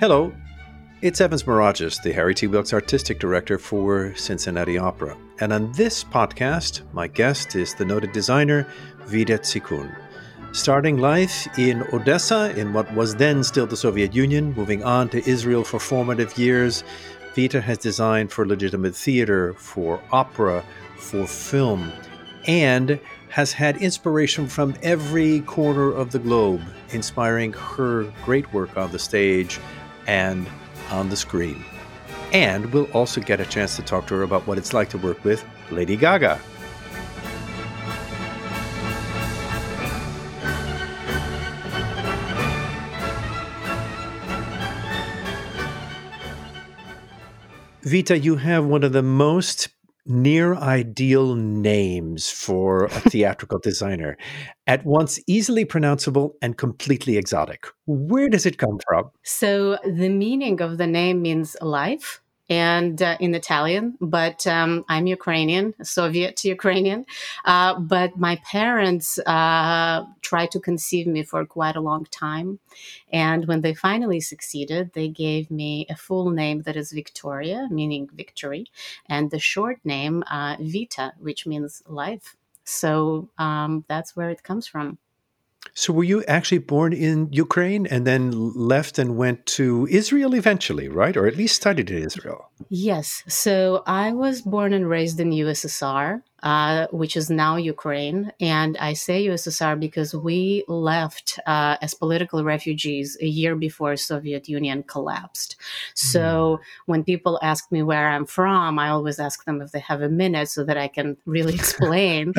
Hello, it's Evans Mirageas, the Harry T. Wilks Artistic Director for Cincinnati Opera. And on this podcast, my guest is the noted designer Vita Tsykun. Starting life in Odessa, in what was then still the Soviet Union, moving on to Israel for formative years, Vita has designed for legitimate theater, for opera, for film, and has had inspiration from every corner of the globe, inspiring her great work on the stage and on the screen. And we'll also get a chance to talk to her about what it's like to work with Lady Gaga. Vita, you have one of the most near ideal names for a theatrical designer, at once easily pronounceable and completely exotic. Where does it come from? So, the meaning of the name means life and uh, in Italian, but um, I'm Ukrainian, Soviet Ukrainian. Uh, but my parents uh, tried to conceive me for quite a long time. And when they finally succeeded, they gave me a full name that is Victoria, meaning victory, and the short name uh, Vita, which means life. So um, that's where it comes from. So, were you actually born in Ukraine and then left and went to Israel eventually, right? Or at least studied in Israel? Yes. So, I was born and raised in USSR uh, which is now Ukraine. And I say USSR because we left uh, as political refugees a year before Soviet Union collapsed. So mm. when people ask me where I'm from, I always ask them if they have a minute so that I can really explain.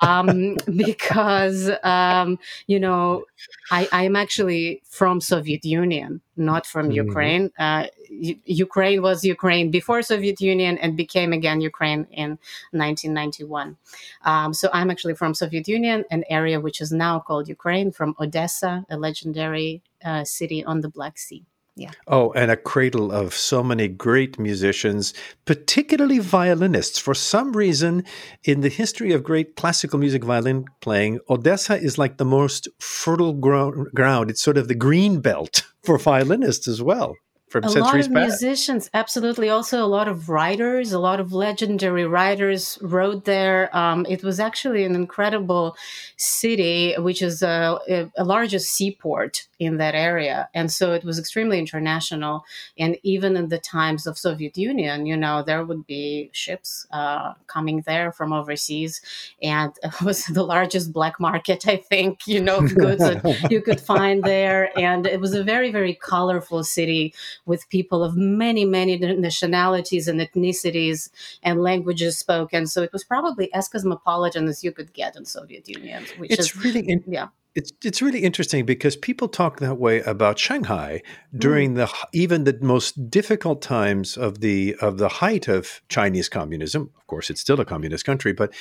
um, because um, you know, I, I'm actually from Soviet Union, not from mm. Ukraine. Uh, Ukraine was Ukraine before Soviet Union and became again Ukraine in 1991. Um, so I'm actually from Soviet Union, an area which is now called Ukraine, from Odessa, a legendary uh, city on the Black Sea. Yeah. Oh, and a cradle of so many great musicians, particularly violinists. For some reason, in the history of great classical music violin playing, Odessa is like the most fertile ground. It's sort of the green belt for violinists as well from a centuries lot of past. musicians absolutely. Also a lot of writers a lot of legendary writers wrote there. Um, it was actually an incredible city which is a, a, a, largest seaport in that area. And so it was extremely international. And even in the times of soviet union you know there would be ships uh, coming there from overseas. And it was the largest black market i think you know goods that you could find there. And it was a very very colorful city with people of many, many nationalities and ethnicities and languages spoken. So it was probably as cosmopolitan as you could get in Soviet Union. Which it's is, really, in, yeah. It's it's really interesting because people talk that way about Shanghai during mm. the even the most difficult times of the of the height of Chinese communism. Of course, it's still a communist country, but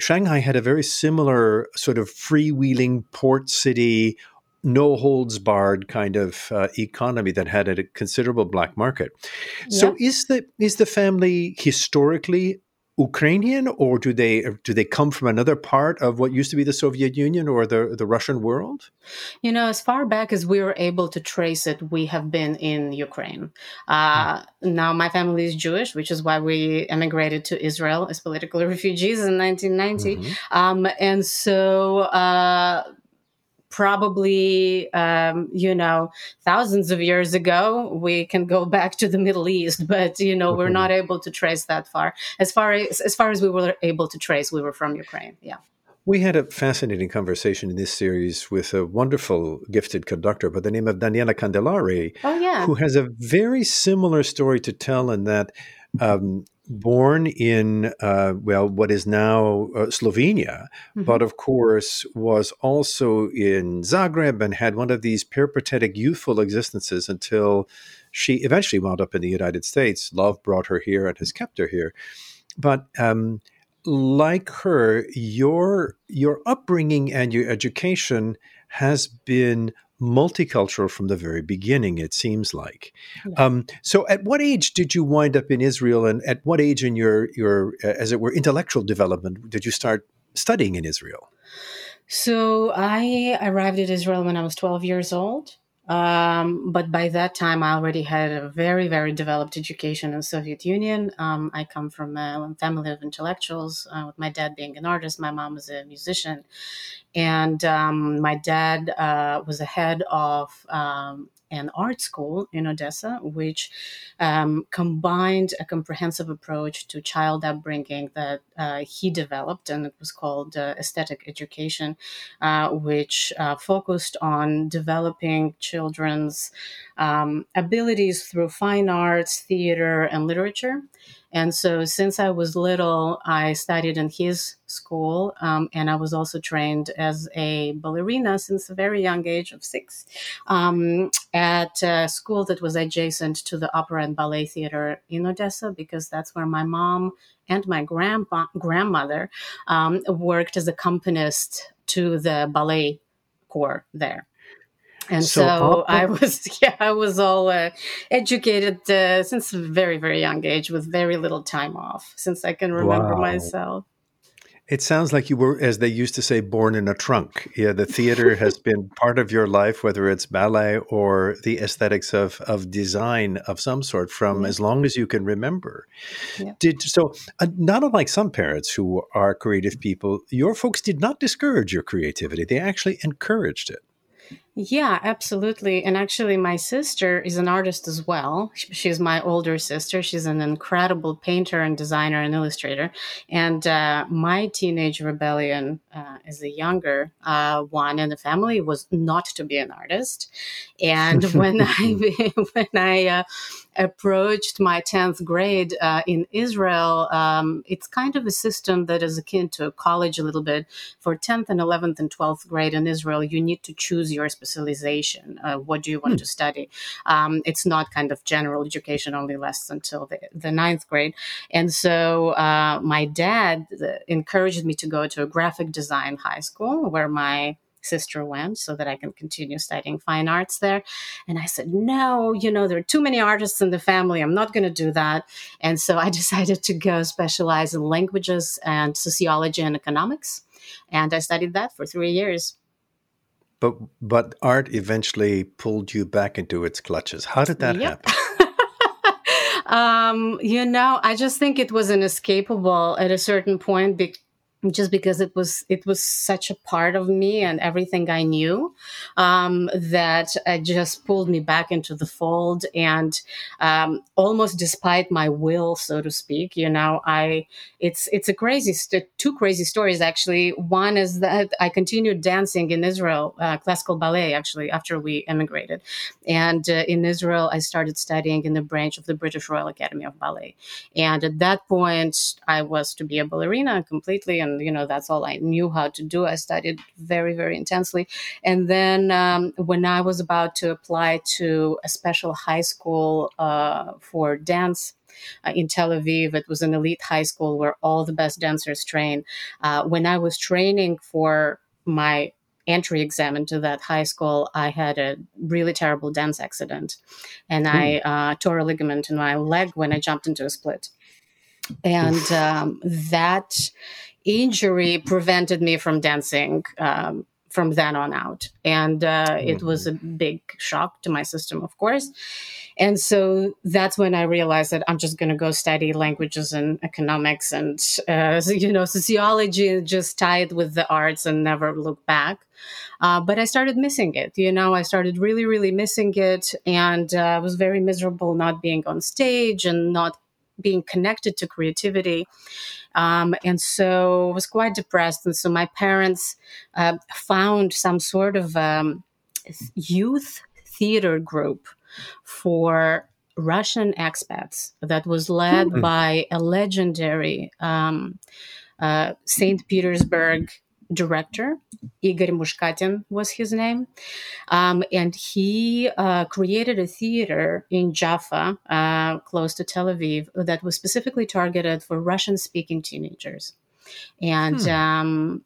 Shanghai had a very similar sort of freewheeling port city, no holds barred kind of uh, economy that had a considerable black market. So is the is the family historically Ukrainian or do they do they come from another part of what used to be the Soviet Union or the the Russian world? You know, as far back as we were able to trace it, we have been in Ukraine. Uh, hmm. Now, my family is Jewish, which is why we emigrated to Israel as political refugees in 1990, mm-hmm. um, and so. Uh, probably um, you know thousands of years ago we can go back to the middle east but you know we're not able to trace that far as far as as far as we were able to trace we were from ukraine yeah we had a fascinating conversation in this series with a wonderful gifted conductor by the name of Daniela Candillari, oh, yeah. who has a very similar story to tell in that um, born in uh, well what is now uh, Slovenia, mm-hmm. but of course was also in Zagreb and had one of these peripatetic youthful existences until she eventually wound up in the United States. Love brought her here and has kept her here, but. Um, like her, your your upbringing and your education has been multicultural from the very beginning, it seems like. Yeah. Um, so, at what age did you wind up in Israel, and at what age in your your, uh, as it were, intellectual development did you start studying in Israel? So, I arrived at Israel when I was twelve years old. Um, but by that time, I already had a very, very developed education in Soviet Union. Um, I come from a family of intellectuals, uh, with my dad being an artist, my mom was a musician, and um, my dad uh, was the head of um, an art school in Odessa, which um, combined a comprehensive approach to child upbringing that uh, he developed, and it was called uh, aesthetic education, uh, which uh, focused on developing children's um, abilities through fine arts, theater, and literature. And so, since I was little, I studied in his school, um, and I was also trained as a ballerina since a very young age of six um, at a school that was adjacent to the Opera and Ballet Theater in Odessa, because that's where my mom and my grandpa, grandmother um, worked as accompanist to the ballet corps there and so, so I was, yeah, I was all uh, educated uh, since a very, very young age with very little time off, since I can remember wow. myself. It sounds like you were, as they used to say, born in a trunk. Yeah, the theater has been part of your life, whether it's ballet or the aesthetics of of design of some sort, from yeah. as long as you can remember. Yeah. Did so? Uh, not unlike some parents who are creative people, your folks did not discourage your creativity; they actually encouraged it. Yeah, absolutely. And actually, my sister is an artist as well. She's my older sister. She's an incredible painter and designer and illustrator. And uh, my teenage rebellion uh, as a younger uh, one in the family was not to be an artist. And when I when I uh, approached my 10th grade uh, in Israel, um, it's kind of a system that is akin to college a little bit. For 10th and 11th and 12th grade in Israel, you need to choose your specialization. Uh, what do you want hmm. to study? Um, it's not kind of general education, only lasts until the, the ninth grade. And so uh, my dad uh, encouraged me to go to a graphic design high school where my sister went so that I can continue studying fine arts there. And I said, no, you know, there are too many artists in the family. I'm not going to do that. And so I decided to go specialize in languages and sociology and economics. And I studied that for three years. But but art eventually pulled you back into its clutches. How did that yep. happen? um, you know, I just think it was inescapable at a certain point because just because it was it was such a part of me and everything I knew um, that it just pulled me back into the fold and um, almost despite my will, so to speak. You know, I it's it's a crazy st- two crazy stories actually. One is that I continued dancing in Israel, uh, classical ballet actually after we emigrated, and uh, in Israel I started studying in the branch of the British Royal Academy of Ballet, and at that point I was to be a ballerina completely and and you know that's all I knew how to do. I studied very very intensely, and then um, when I was about to apply to a special high school uh, for dance. Uh, in Tel Aviv. It was an elite high school where all the best dancers train. Uh, when I was training for my entry exam into that high school, I had a really terrible dance accident, and mm. I uh, tore a ligament in my leg when I jumped into a split. And um, that injury prevented me from dancing um, from then on out. And uh, mm-hmm. it was a big shock to my system, of course. And so that's when I realized that I'm just going to go study languages and economics and, uh, you know, sociology, just tie it with the arts and never look back. Uh, but I started missing it. You know, I started really, really missing it. And uh, I was very miserable not being on stage and not being connected to creativity. Um, and so I was quite depressed. And so my parents uh, found some sort of um, youth theater group for Russian expats that was led mm-hmm. by a legendary um, uh, St. Petersburg director. Igor Mushkatin was his name. Um, and he uh, created a theater in Jaffa, uh, close to Tel Aviv, that was specifically targeted for Russian speaking teenagers. And hmm. um,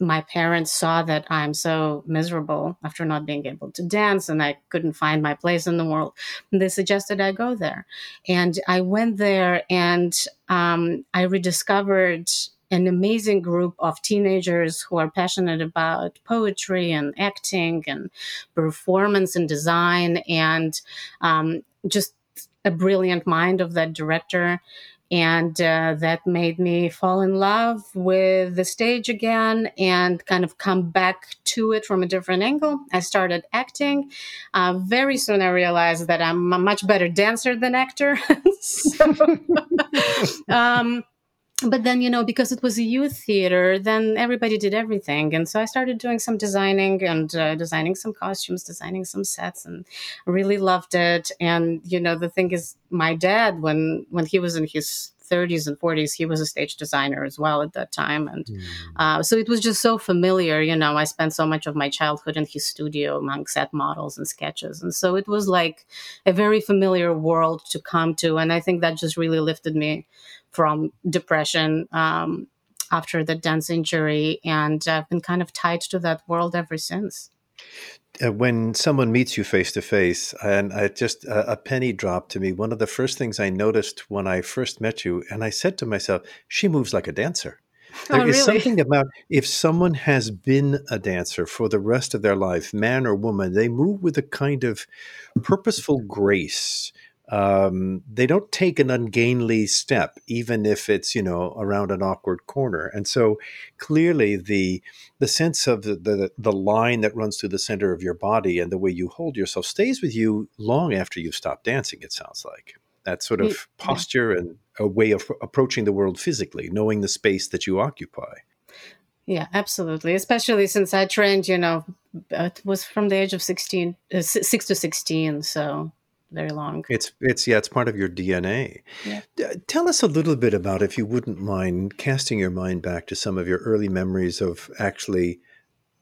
my parents saw that I'm so miserable after not being able to dance and I couldn't find my place in the world. They suggested I go there. And I went there and um, I rediscovered an amazing group of teenagers who are passionate about poetry and acting and performance and design and um, just a brilliant mind of that director and uh, that made me fall in love with the stage again and kind of come back to it from a different angle. I started acting. Uh, very soon, I realized that I'm a much better dancer than actor. so, um, but then you know because it was a youth theater then everybody did everything. And so i started doing some designing and uh, designing some costumes designing some sets and really loved it. And you know the thing is my dad when when he was in his 30s and 40s he was a stage designer as well at that time. And mm. uh, so it was just so familiar you know i spent so much of my childhood in his studio among set models and sketches. And so it was like a very familiar world to come to. And i think that just really lifted me from depression um, after the dance injury and i've been kind of tied to that world ever since uh, when someone meets you face to face, and I just uh, a penny dropped to me. One of the first things I noticed when I first met you, and I said to myself, "She moves like a dancer." There oh, is really? something about if someone has been a dancer for the rest of their life, man or woman, they move with a kind of purposeful grace um, they don't take an ungainly step, even if it's you know around an awkward corner. And so clearly the the sense of the, the, the line that runs through the center of your body and the way you hold yourself stays with you long after you've stopped dancing. It sounds like that sort of posture and a way of approaching the world physically, knowing the space that you occupy. Yeah, absolutely. Especially since I trained, you know, it was from the age of 16, uh, 6 to 16. So very long. It's it's yeah, it's part of your DNA. Yeah. tell us a little bit about, if you wouldn't mind, casting your mind back to some of your early memories of actually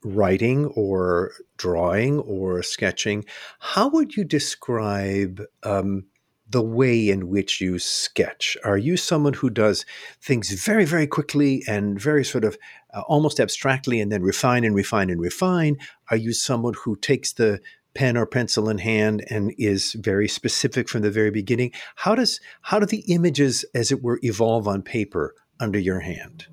writing or drawing or sketching. How would you describe um, the way in which you sketch? Are you someone who does things very, very quickly and very sort of uh, almost abstractly and then refine and refine and refine? Are you someone who takes the pen or pencil in hand and is very specific from the very beginning. How does how do the images as it were evolve on paper under your hand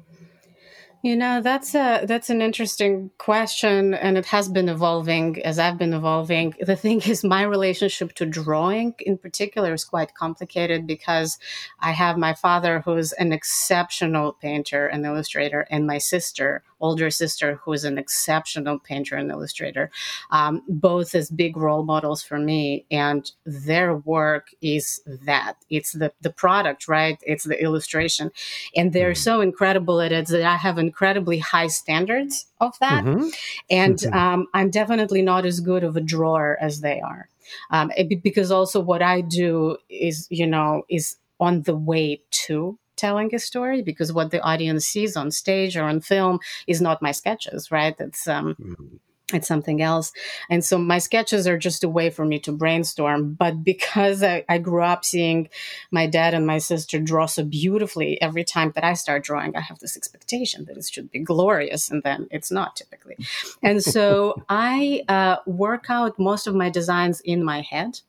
you know, that's a that's an interesting question and it has been evolving as I've been evolving. The thing is my relationship to drawing in particular is quite complicated because I have my father who's an exceptional painter and illustrator and my sister, older sister who is an exceptional painter and illustrator. Um, both as big role models for me and their work is that. It's the the product, right? It's the illustration. And they're mm-hmm. so incredible at it that I haven't incredibly high standards of that. Mm-hmm. And mm-hmm. Um, I'm definitely not as good of a drawer as they are. Um, it, because also what I do is, you know, is on the way to telling a story because what the audience sees on stage or on film is not my sketches, right? It's um, mm-hmm it's something else. And so my sketches are just a way for me to brainstorm. But because I, I, grew up seeing my dad and my sister draw so beautifully, every time that I start drawing, I have this expectation that it should be glorious. And then it's not typically. And so I uh, work out most of my designs in my head.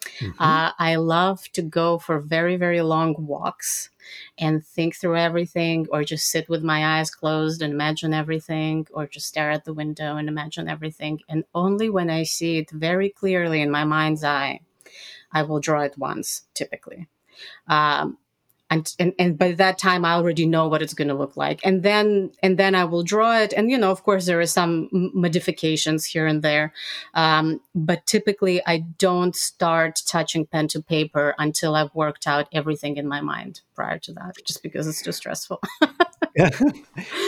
Mm-hmm. Uh, I love to go for very, very long walks and think through everything, or just sit with my eyes closed and imagine everything, or just stare at the window and imagine everything. And only when I see it very clearly in my mind's eye, I will draw it once, typically. Um, and, and and by that time i already know what it's going to look like. And then and then i will draw it. And you know of course there are some modifications here and there. Um, but typically i don't start touching pen to paper until i've worked out everything in my mind prior to that just because it's too stressful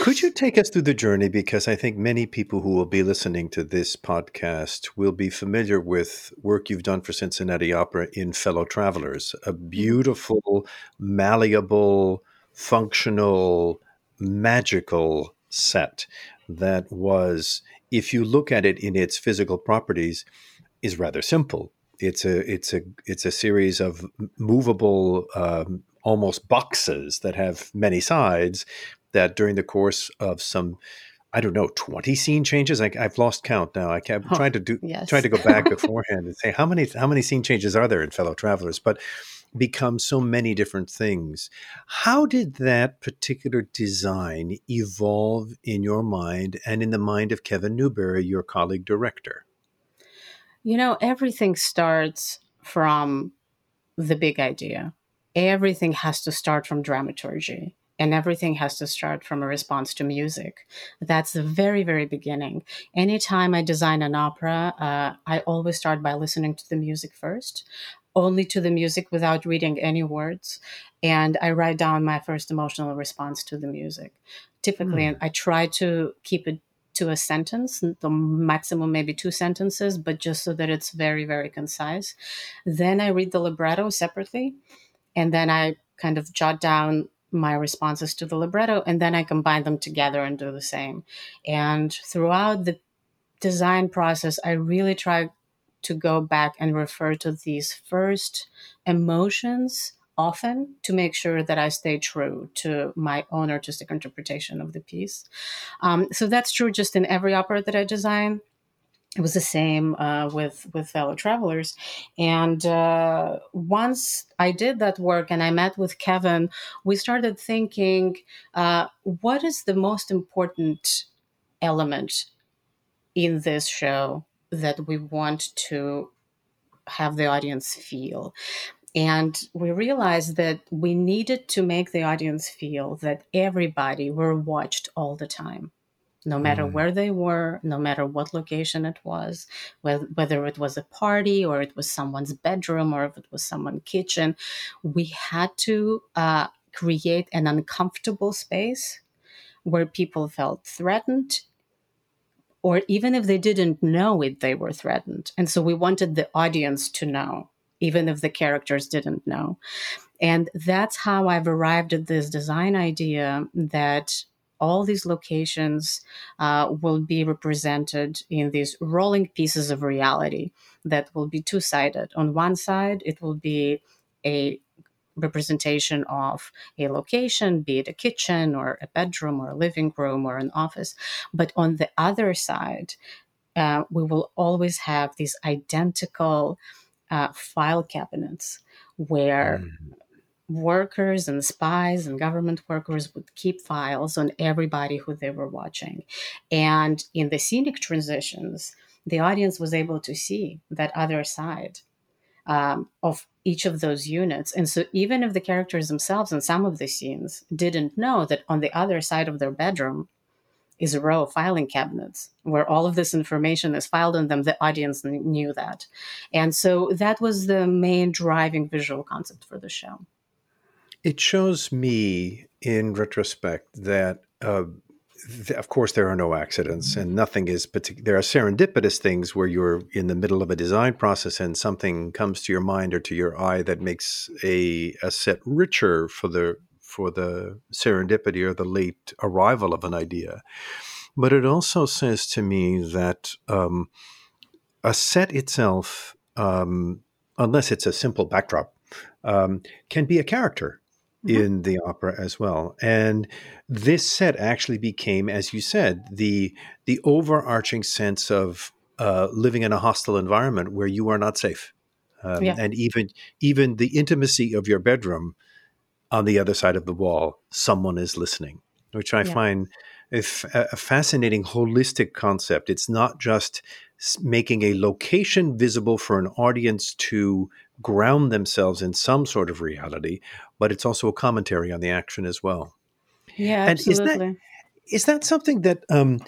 Could you take us through the journey? Because I think many people who will be listening to this podcast will be familiar with work you've done for Cincinnati Opera in Fellow Travelers, a beautiful, malleable, functional, magical set that was, if you look at it in its physical properties, is rather simple. It's a it's a it's a series of movable um, almost boxes that have many sides that during the course of some I don't know, 20 scene changes. I, have lost count now. I kept oh, trying to do, yes. trying to go back beforehand and say how many, how many scene changes are there in Fellow Travelers? But become so many different things. How did that particular design evolve in your mind and in the mind of Kevin Newbury, your colleague director? You know, everything starts from the big idea. Everything has to start from dramaturgy and everything has to start from a response to music. That's the very, very beginning. Anytime I design an opera, uh, I always start by listening to the music first, only to the music without reading any words. And I write down my first emotional response to the music. Typically, mm. I try to keep it to a sentence, the maximum maybe two sentences, but just so that it's very, very concise. Then I read the libretto separately, and then I kind of jot down my responses to the libretto, and then I combine them together and do the same. And throughout the design process, I really try to go back and refer to these first emotions often to make sure that I stay true to my own artistic interpretation of the piece. Um, so that's true just in every opera that I design. It was the same uh, with with fellow travelers, and uh, once I did that work and I met with Kevin, we started thinking, uh, what is the most important element in this show that we want to have the audience feel. And we realized that we needed to make the audience feel that everybody were watched all the time, no matter mm. where they were, no matter what location it was, whether it was a party or it was someone's bedroom or if it was someone's kitchen. We had to uh, create an uncomfortable space where people felt threatened or even if they didn't know it, they were threatened. And so we wanted the audience to know, even if the characters didn't know. And that's how I've arrived at this design idea that all these locations uh, will be represented in these rolling pieces of reality that will be two sided. On one side, it will be a representation of a location, be it a kitchen or a bedroom or a living room or an office. But on the other side, uh, we will always have these identical uh, file cabinets where mm. Workers and spies and government workers would keep files on everybody who they were watching. And in the scenic transitions, the audience was able to see that other side um, of each of those units. And so, even if the characters themselves in some of the scenes didn't know that on the other side of their bedroom is a row of filing cabinets where all of this information is filed in them, the audience knew that. And so, that was the main driving visual concept for the show. It shows me in retrospect that uh, of course, there are no accidents, and nothing is particular. There are serendipitous things where you're in the middle of a design process and something comes to your mind or to your eye that makes a, a set richer for the for the serendipity or the late arrival of an idea. But it also says to me that um, a set itself, um, unless it's a simple backdrop, um, can be a character mm-hmm. in the opera as well. And this set actually became, as you said, the the overarching sense of uh, living in a hostile environment where you are not safe, um, yeah. and even even the intimacy of your bedroom on the other side of the wall, someone is listening, which I yeah. find a, f- a fascinating holistic concept. It's not just making a location visible for an audience to ground themselves in some sort of reality, but it's also a commentary on the action as well. Yeah, and absolutely. Is that, is that something that um,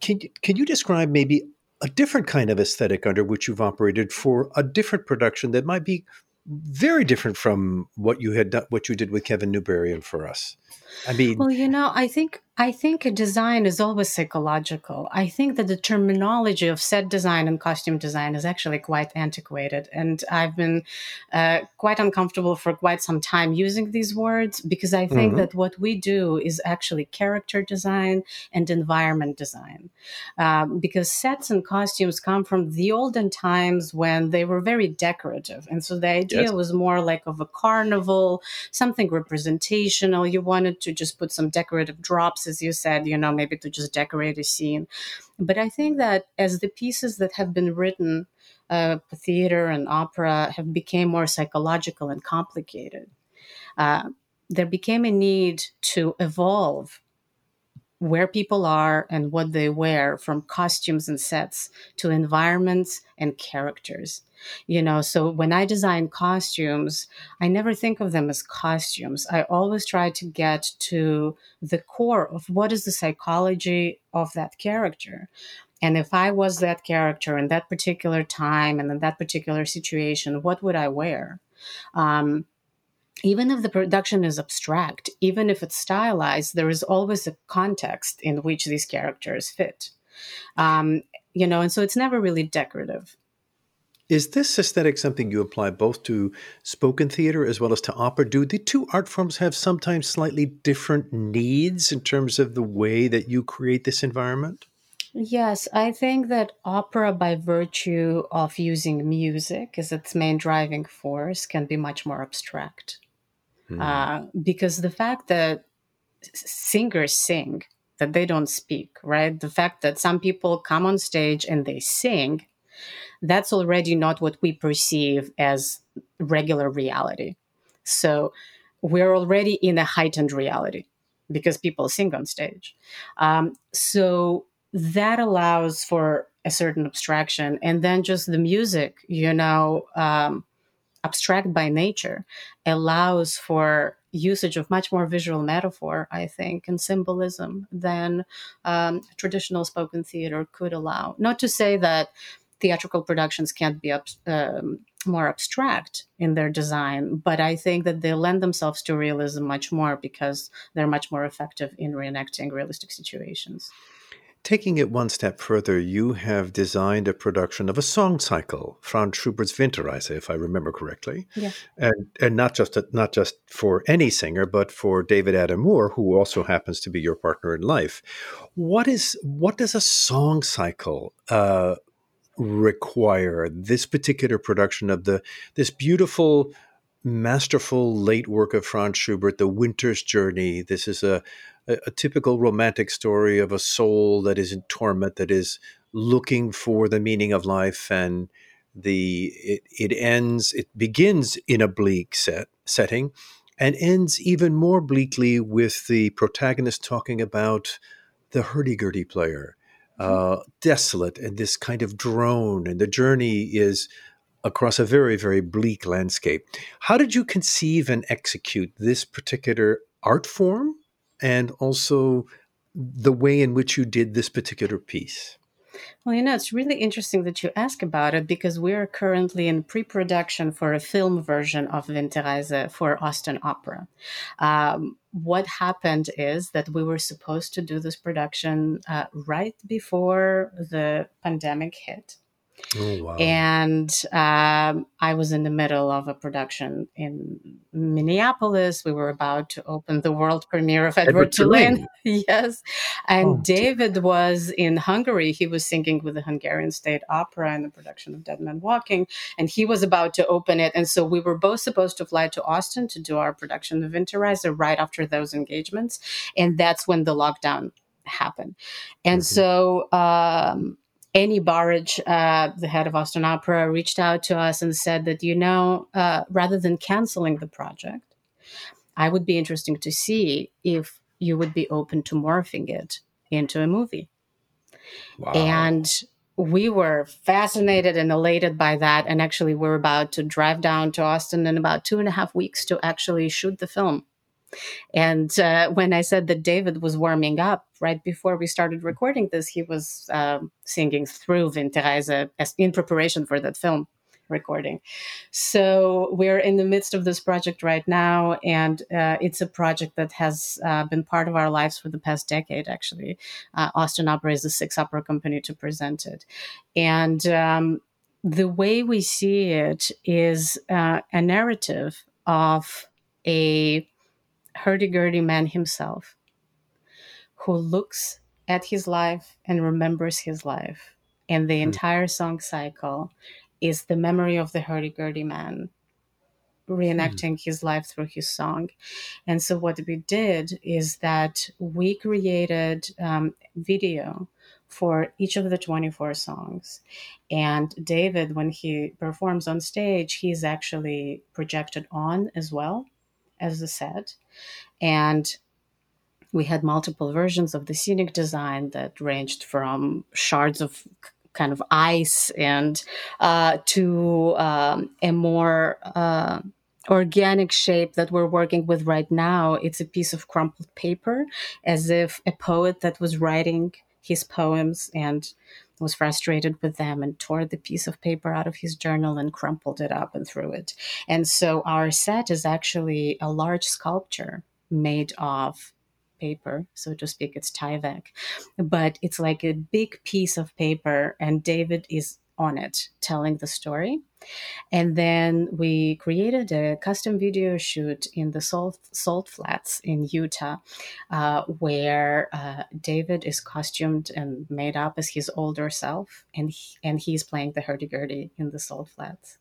can can you describe maybe a different kind of aesthetic under which you've operated for a different production that might be very different from what you had done, what you did with Kevin Newbury and for us? I mean, well, you know, I think I think a design is always psychological. I think that the terminology of set design and costume design is actually quite antiquated. And I've been uh, quite uncomfortable for quite some time using these words because I think mm-hmm. that what we do is actually character design and environment design. Um, because sets and costumes come from the olden times when they were very decorative. And so the idea yes. was more like of a carnival, something representational. You wanted to just put some decorative drops as you said, you know, maybe to just decorate a scene. But I think that as the pieces that have been written uh, theater and opera have become more psychological and complicated. Uh, there became a need to evolve where people are and what they wear from costumes and sets to environments and characters. You know so when i design costumes i never think of them as costumes. I always try to get to the core of what is the psychology of that character. And if i was that character in that particular time and in that particular situation what would i wear? Um, even if the production is abstract, even if it's stylized, there is always a context in which these characters fit. Um, you know, and so it's never really decorative. Is this aesthetic something you apply both to spoken theater as well as to opera? Do the two art forms have sometimes slightly different needs in terms of the way that you create this environment? Yes, I think that opera, by virtue of using music as its main driving force, can be much more abstract. Mm. Uh, because the fact that singers sing, that they don't speak, right? The fact that some people come on stage and they sing, that's already not what we perceive as regular reality. So we're already in a heightened reality because people sing on stage. Um, so that allows for a certain abstraction. And then just the music, you know, um, abstract by nature allows for usage of much more visual metaphor, I think, and symbolism than um, traditional spoken theater could allow. Not to say that theatrical productions can't be um, more abstract in their design, but I think that they lend themselves to realism much more because they're much more effective in reenacting realistic situations. Taking it one step further, you have designed a production of a song cycle, Franz Schubert's Winterreise, if I remember correctly, yeah. and and not just a, not just for any singer, but for David Adam Moore, who also happens to be your partner in life. What is what does a song cycle uh, require? This particular production of the this beautiful masterful late work of Franz Schubert, The Winter's Journey. This is a, a, a, typical romantic story of a soul that is in torment, that is looking for the meaning of life, and the it, it ends. It begins in a bleak set setting, and ends even more bleakly with the protagonist talking about the hurdy-gurdy player. Mm-hmm. Uh, desolate and this kind of drone, and the journey is across a very, very bleak landscape. How did you conceive and execute this particular art form and also the way in which you did this particular piece? Well, you know, it's really interesting that you ask about it because we're currently in pre production for a film version of Winterreise for Austin Opera. Um, what happened is that we were supposed to do this production uh, right before the pandemic hit. Oh, wow. And um, I was in the middle of a production in Minneapolis. We were about to open the world premiere of Edward, Edward yes. And oh, David dear. was in Hungary. He was singing with the Hungarian State Opera in the production of Dead Man Walking. And he was about to open it. And so we were both supposed to fly to Austin to do our production of Winterreise right after those engagements. And that's when the lockdown happened. And mm-hmm. so um, Annie Burridge, uh, the head of Austin Opera, reached out to us and said that, you know, uh, rather than canceling the project, I would be interesting to see if you would be open to morphing it into a movie. Wow. And we were fascinated and elated by that. And actually, we're about to drive down to Austin in about two and a half weeks to actually shoot the film. And uh, when I said that David was warming up right before we started recording this, he was uh, singing through Winterreise in preparation for that film recording. So we're in the midst of this project right now, and uh, it's a project that has uh, been part of our lives for the past decade. Actually, uh, Austin Opera is the sixth opera company to present it, and um, the way we see it is uh, a narrative of a hurdy-gurdy man himself who looks at his life and remembers his life. And the mm. entire song cycle is the memory of the hurdy-gurdy man reenacting mm. his life through his song. And so what we did is that we created um, video for each of the 24 songs. And David, when he performs on stage, he's actually projected on as well as the set. And we had multiple versions of the scenic design that ranged from shards of kind of ice and uh, to um, a more uh, organic shape that we're working with right now. It's a piece of crumpled paper, as if a poet that was writing his poems and was frustrated with them and tore the piece of paper out of his journal and crumpled it up and threw it. And so our set is actually a large sculpture made of paper, so to speak. It's Tyvek, but it's like a big piece of paper, and David is on it telling the story. And then we created a custom video shoot in the Salt, Salt Flats in Utah, uh, where uh, David is costumed and made up as his older self, and he, and he's playing the hurdy-gurdy in the Salt Flats.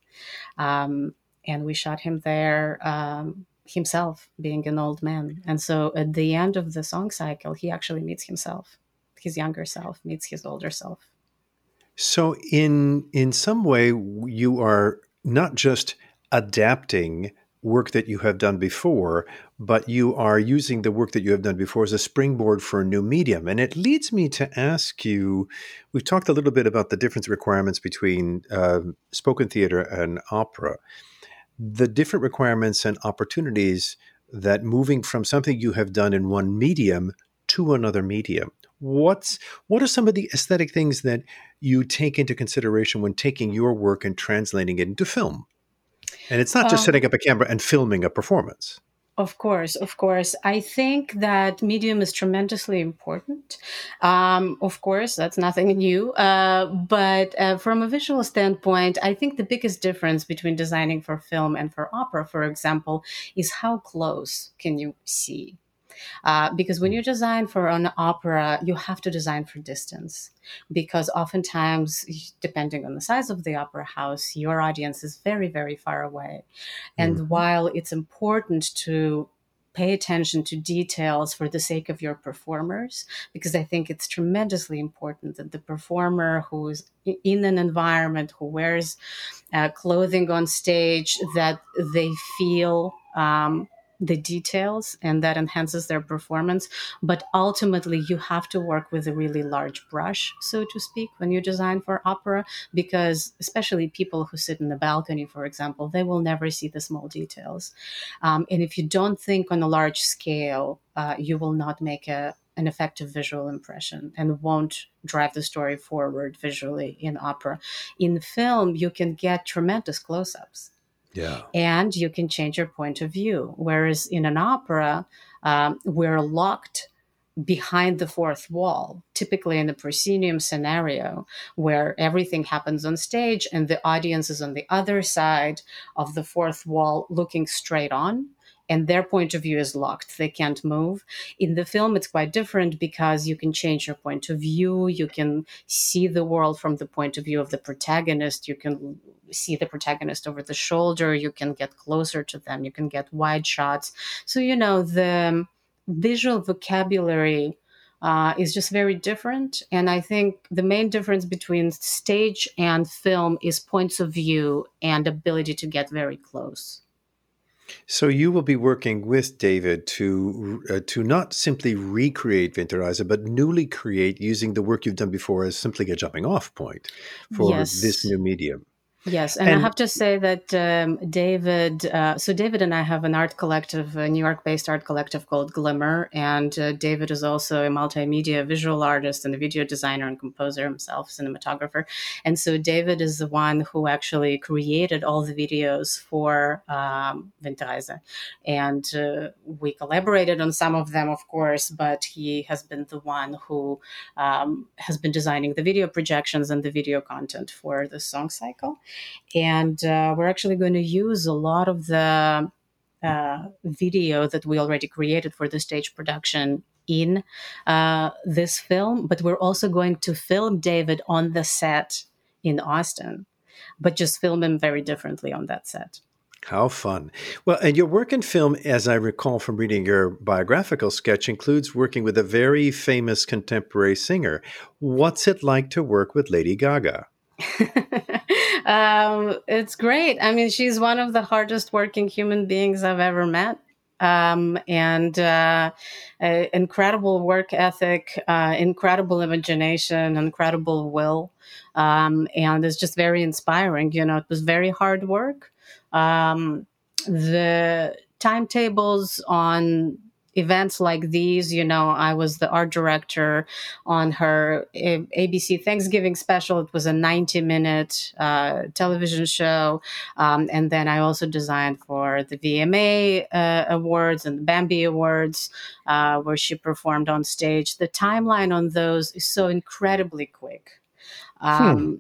Um, and we shot him there um, himself, being an old man. And so at the end of the song cycle, he actually meets himself. His younger self meets his older self. So in in some way you are not just adapting work that you have done before, but you are using the work that you have done before as a springboard for a new medium. And it leads me to ask you we've talked a little bit about the difference requirements between uh, spoken theater and opera. The different requirements and opportunities that moving from something you have done in one medium to another medium what's what are some of the aesthetic things that you take into consideration when taking your work and translating it into film and it's not just um, setting up a camera and filming a performance of course, of course. I think that medium is tremendously important. Um, of course, that's nothing new. Uh, but uh, from a visual standpoint, I think the biggest difference between designing for film and for opera, for example, is how close can you see uh, because when you design for an opera, you have to design for distance. Because oftentimes, depending on the size of the opera house, your audience is very, very far away. And mm. while it's important to pay attention to details for the sake of your performers because i think it's tremendously important that the performer who's in an environment who wears uh, clothing on stage that they feel um, the details and that enhances their performance. But ultimately you have to work with a really large brush so to speak when you design for opera because especially people who sit in the balcony for example they will never see the small details. Um, and if you don't think on a large scale uh, you will not make a an effective visual impression and won't drive the story forward visually in opera. In film, you can get tremendous close ups yeah. And you can change your point of view. Whereas in an opera, um, we're locked behind the fourth wall, typically in the proscenium scenario, where everything happens on stage and the audience is on the other side of the fourth wall looking straight on and their point of view is locked. They can't move. In the film, it's quite different because you can change your point of view. You can see the world from the point of view of the protagonist. You can see the protagonist over the shoulder. You can get closer to them. You can get wide shots. So, you know, the visual vocabulary uh, is just very different. And I think the main difference between stage and film is points of view and ability to get very close. So you will be working with David to uh, to not simply recreate Winterreise, but newly create using the work you've done before as simply a jumping off point for yes. this new medium. Yes, and, and, I have to say that um, David. Uh, so David and I have an art collective, a New York-based art collective called Glimmer, and uh, David is also a multimedia visual artist and a video designer and composer himself, cinematographer. And so David is the one who actually created all the videos for um, Winterreise, and uh, we collaborated on some of them, of course. But he has been the one who um, has been designing the video projections and the video content for the song cycle. And uh, we're actually going to use a lot of the uh, video that we already created for the stage production in uh, this film, but we're also going to film David on the set in Austin, but just film him very differently on that set. How fun. Well, and your work in film, as I recall from reading your biographical sketch, includes working with a very famous contemporary singer. What's it like to work with Lady Gaga? um, it's great. I mean, she's one of the hardest working human beings I've ever met. Um, and uh, incredible work ethic, uh, incredible imagination, incredible will. Um, and it's just very inspiring. You know, it was very hard work. Um, the timetables on events like these. You know, I was the art director on her ABC Thanksgiving special. It was a 90 minute uh, television show. Um, and then I also designed for the VMA uh, Awards and the Bambi Awards, uh, where she performed on stage. The timeline on those is so incredibly quick. Hmm. Um, hmm.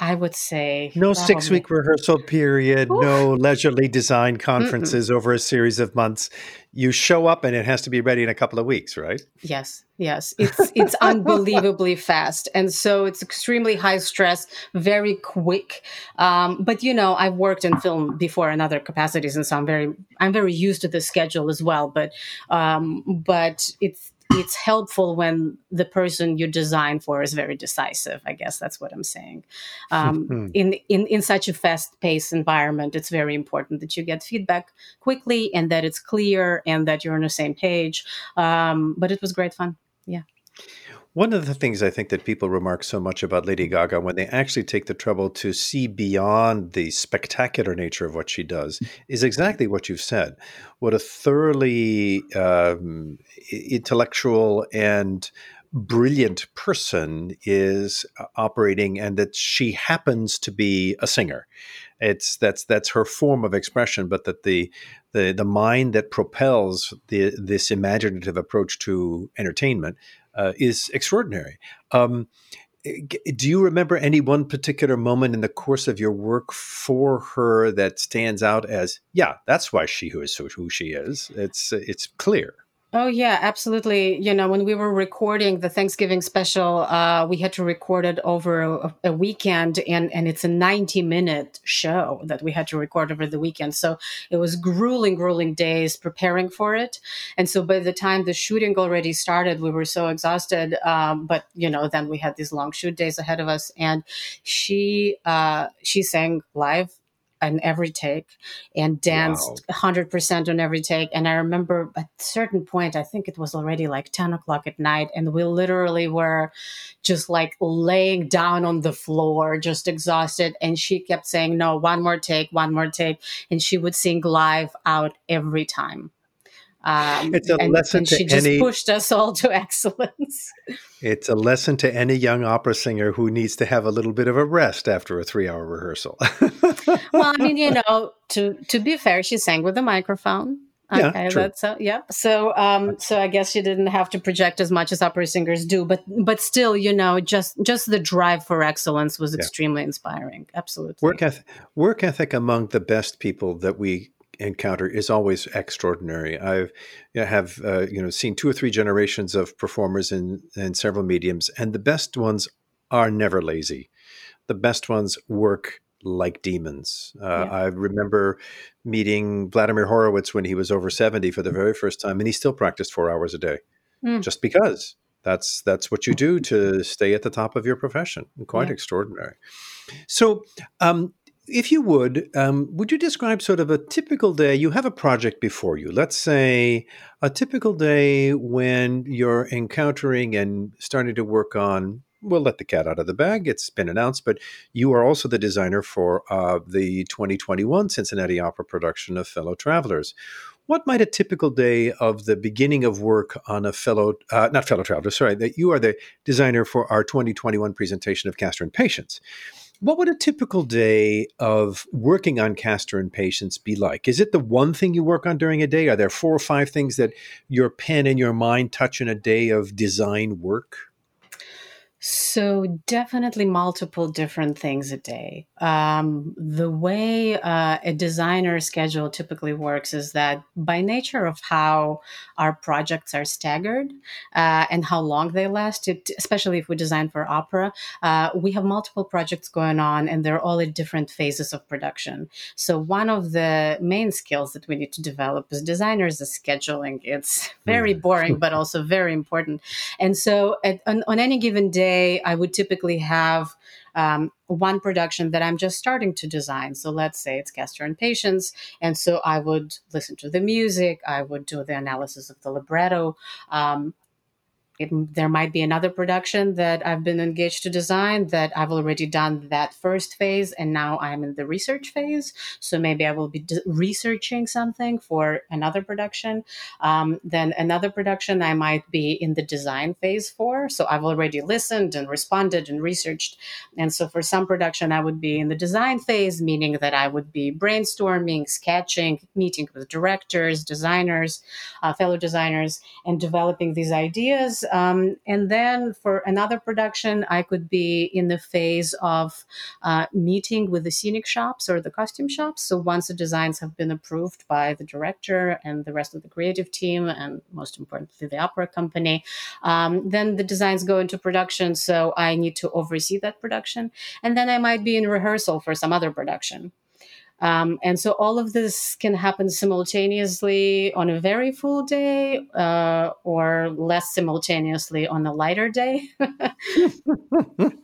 I would say no six week rehearsal period, Oof. no leisurely design conferences Mm-mm. over a series of months. You show up and it has to be ready in a couple of weeks, right? Yes, yes. It's it's unbelievably fast, and so it's extremely high stress, very quick. Um, but you know, I've worked in film before in other capacities, and so I'm very I'm very used to the schedule as well. But um, but it's it's helpful when the person you design for is very decisive. I guess that's what I'm saying. Um, hmm. in, in in such a fast paced environment, it's very important that you get feedback quickly and that it's clear and that you're on the same page. Um, but it was great fun. Yeah. One of the things I think that people remark so much about Lady Gaga when they actually take the trouble to see beyond the spectacular nature of what she does is exactly what you've said. What a thoroughly um, intellectual and brilliant person is uh, operating and that she happens to be a singer. It's that's that's her form of expression but that the the the mind that propels the this imaginative approach to entertainment uh, is extraordinary. Um, do you remember any one particular moment in the course of your work for her that stands out as, yeah, that's why she who is who she is? It's it's clear. Oh yeah, absolutely. You know, when we were recording the Thanksgiving special, uh, we had to record it over a, a, weekend, and and it's a ninety minute show that we had to record over the weekend. So it was grueling, grueling days preparing for it. And so by the time the shooting already started, we were so exhausted. Um, but you know, then we had these long shoot days ahead of us, and she uh, she sang live on every take and danced wow. 100% on every take. And I remember at a certain point, I think it was already like 10 o'clock at night, and we literally were just like laying down on the floor, just exhausted. And she kept saying, No, one more take, one more take. And she would sing live out every time. Um, it's a and, lesson and to she just any, pushed us all to excellence. It's a lesson to any young opera singer who needs to have a little bit of a rest after a three-hour rehearsal. well, I mean, you know, to to be fair, she sang with a microphone. Okay, yeah, true. that's uh, yeah. So, um, so I guess she didn't have to project as much as opera singers do, but but still, you know, just just the drive for excellence was yeah. extremely inspiring. Absolutely, work ethic, work ethic among the best people that we encounter is always extraordinary. I've I have uh, you know seen two or three generations of performers in in several mediums, and the best ones are never lazy. The best ones work like demons. Uh, yeah. I remember meeting Vladimir Horowitz when he was over seventy for the very first time, and he still practiced four hours a day, mm. just because that's that's what you do to stay at the top of your profession. Quite yeah. extraordinary. So, um, if you would, um, would you describe sort of a typical day? You have a project before you. Let's say a typical day when you're encountering and starting to work on. We'll let the cat out of the bag. It's been announced, but you are also the designer for uh, the 2021 Cincinnati Opera production of Fellow Travelers. What might a typical day of the beginning of work on a fellow, uh, not fellow traveler, sorry, that you are the designer for our 2021 presentation of Castor and Patience. What would a typical day of working on Castor and Patience be like? Is it the one thing you work on during a day? Are there four or five things that your pen and your mind touch in a day of design work? So definitely multiple different things a day. Um, the way uh, a designer schedule typically works is that by nature of how our projects are staggered uh, and how long they last, it, especially if we design for opera, uh, we have multiple projects going on and they're all at different phases of production. So one of the main skills that we need to develop as designers is scheduling. It's very mm. boring, but also very important. And so at, on, on any given day, day, I would typically have um, one production that I'm just starting to design. So let's say it's Castor and Patience. And so I would listen to the music, I would do the analysis of the libretto. Um, it, there might be another production that I've been engaged to design that I've already done that first phase, and now I'm in the research phase. So maybe I will be researching something for another production. Um, then another production I might be in the design phase for. So I've already listened and responded and researched. And so for some production, I would be in the design phase, meaning that I would be brainstorming, sketching, meeting with directors, designers, uh, fellow designers, and developing these ideas um, and then for another production, I could be in the phase of uh, meeting with the scenic shops or the costume shops. So once the designs have been approved by the director and the rest of the creative team, and most importantly, the opera company, um, then the designs go into production. So I need to oversee that production. And then I might be in rehearsal for some other production. Um, and so all of this can happen simultaneously on a very full day uh, or less simultaneously on a lighter day. but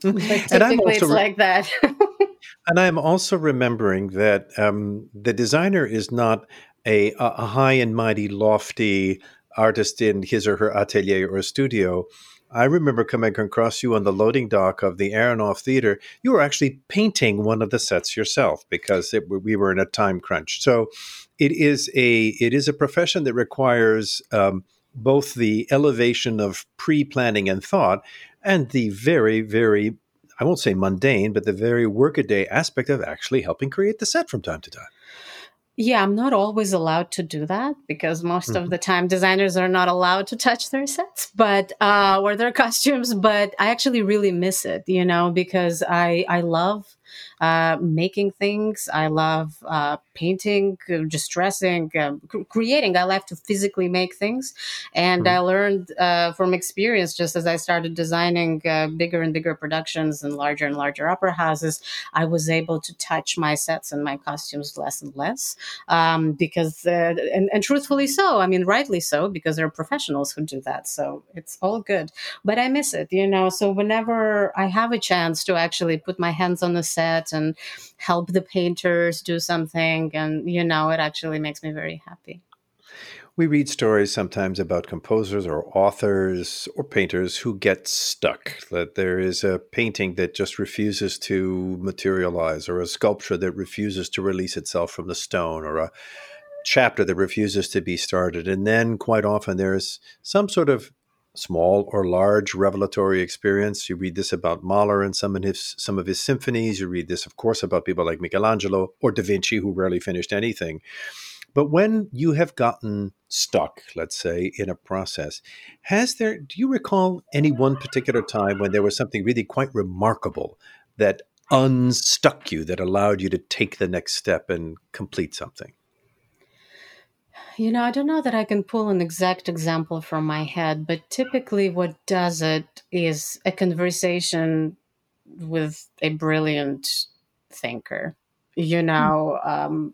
typically it's re- like that. and I'm also remembering that um, the designer is not a, a high and mighty, lofty artist in his or her atelier or studio I remember coming across you on the loading dock of the Aronoff Theater. You were actually painting one of the sets yourself because it, we were in a time crunch. So it is a it is a profession that requires um, both the elevation of pre-planning and thought and the very very I won't say mundane, but the very workaday aspect of actually helping create the set from time to time. Yeah, I'm not always allowed to do that because most mm-hmm. of the time designers are not allowed to touch their sets, but uh, or their costumes. But I actually really miss it, you know, because I I love uh, making things. I love uh, painting, uh, just dressing, um, creating. I love to physically make things. And mm-hmm. I learned uh, from experience just as I started designing uh, bigger and bigger productions and larger and larger opera houses, I was able to touch my sets and my costumes less and less um, because, and, and truthfully so, I mean, rightly so, because there are professionals who do that. So it's all good. But I miss it, you know. So whenever I have a chance to actually put my hands on the set and help the painters do something. And, you know, it actually makes me very happy. We read stories sometimes about composers or authors or painters who get stuck. That there is a painting that just refuses to materialize, or a sculpture that refuses to release itself from the stone, or a chapter that refuses to be started. And then quite often there's some sort of small or large revelatory experience. You read this about Mahler and some of his some of his symphonies. You read this, of course, about people like Michelangelo or Da Vinci, who rarely finished anything. But when you have gotten stuck, let's say, in a process, has there? Do you recall any one particular time when there was something really quite remarkable that unstuck you, that allowed you to take the next step and complete something? You know, I don't know that I can pull an exact example from my head, but typically what does it is a conversation with a brilliant thinker. You hmm. know, um,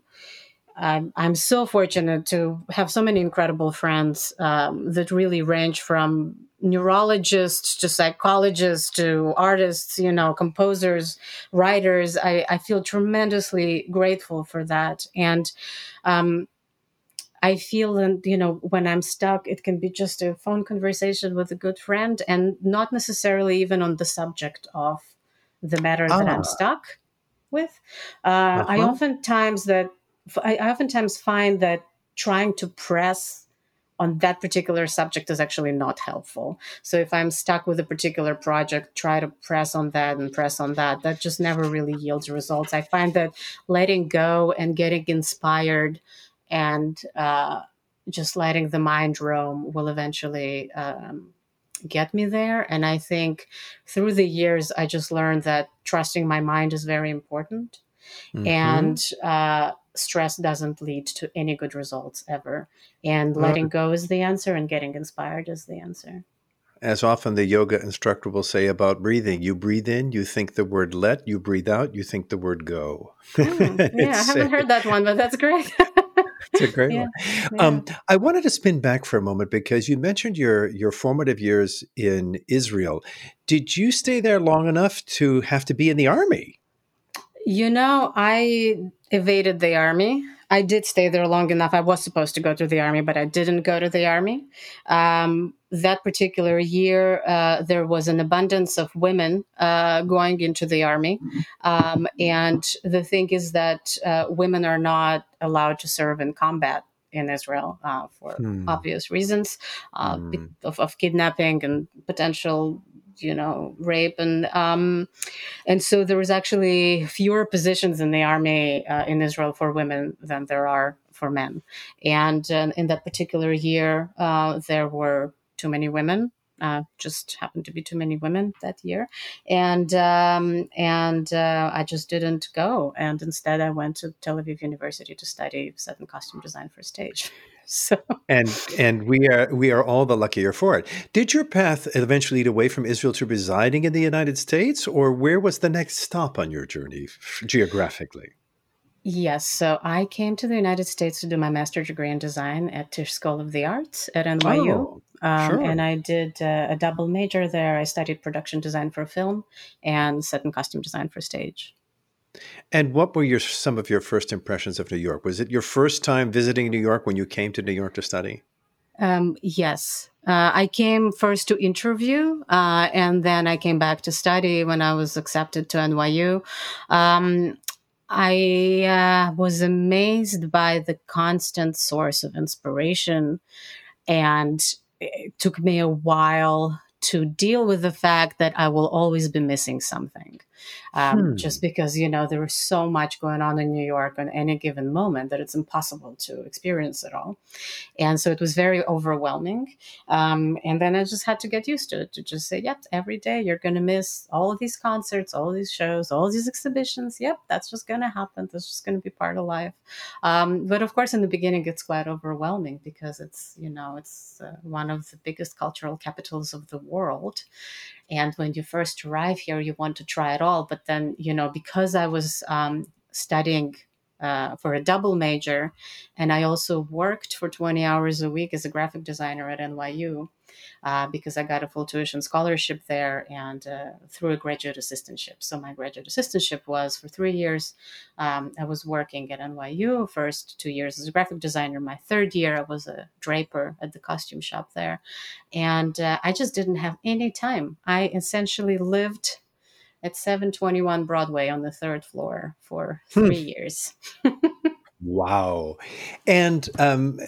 I'm, I'm so fortunate to have so many incredible friends um, that really range from neurologists to psychologists to artists, you know, composers, writers. I, I feel tremendously grateful for that. And um, I feel that, you know, when I'm stuck, it can be just a phone conversation with a good friend and not necessarily even on the subject of the matter that I'm ah. stuck with. Uh, uh-huh. I oftentimes that I oftentimes find that trying to press on that particular subject is actually not helpful. So if I'm stuck with a particular project, try to press on that and press on that. That just never really yields results. I find that letting go and getting inspired and uh, just letting the mind roam will eventually um, get me there. And I think through the years, I just learned that trusting my mind is very important. Mm-hmm. And uh, stress doesn't lead to any good results ever. And letting go is the answer, and getting inspired is the answer. As often the yoga instructor will say about breathing, you breathe in, you think the word let, you breathe out, you think the word go. Mm, yeah, I haven't heard that one, but that's great. it's a great yeah, one. Yeah. Um, I wanted to spin back for a moment because you mentioned your your formative years in Israel. Did you stay there long enough to have to be in the army? You know, I evaded the army. I did stay there long enough. I was supposed to go to the army, but I didn't go to the army. Um, that particular year, uh, there was an abundance of women uh, going into the army. Um, and the thing is that uh, women are not allowed to serve in combat in Israel uh, for hmm. obvious reasons uh, hmm. of, of, kidnapping and potential you know rape and um, and so there was actually fewer positions in the army uh, in Israel for women than there are for men, and uh, in that particular year uh, there were too many women. Uh, just happened to be too many women that year, and um, and uh, I just didn't go. And instead, I went to Tel Aviv University to study set and costume design for stage. So and and we are we are all the luckier for it. Did your path eventually lead away from Israel to residing in the United States, or where was the next stop on your journey geographically? Yes, so I came to the United States to do my master's degree in design at Tisch School of the Arts at NYU. Oh, um, sure. And I did uh, a double major there. I studied production design for film and set and costume design for stage. And what were your some of your first impressions of New York? Was it your first time visiting New York when you came to New York to study? Um, yes. Uh, I came first to interview, uh, and then I came back to study when I was accepted to NYU. Um, I uh, was amazed by the constant source of inspiration, and it took me a while to deal with the fact that I will always be missing something um, hmm. just because you know there is so much going on in New York on any given moment that it's impossible to experience it all, and so it was very overwhelming. Um, and then I just had to get used to it to just say, "Yep, every day you're going to miss all of these concerts, all of these shows, all of these exhibitions. Yep, that's just going to happen. That's just going to be part of life." Um, but of course, in the beginning, it's quite overwhelming because it's you know it's uh, one of the biggest cultural capitals of the world and when you first arrive here you want to try it all. But then you know because i was um, studying uh, for a double major and i also worked for 20 hours a week as a graphic designer at nyu uh, because I got a full tuition scholarship there and uh, through a graduate assistantship. So my graduate assistantship was for three years. Um, I was working at NYU first two years as a graphic designer. My third year, I was a draper at the costume shop there, and uh, I just didn't have any time. I essentially lived at 721 Broadway on the third floor for hmm. three years. Wow. And um,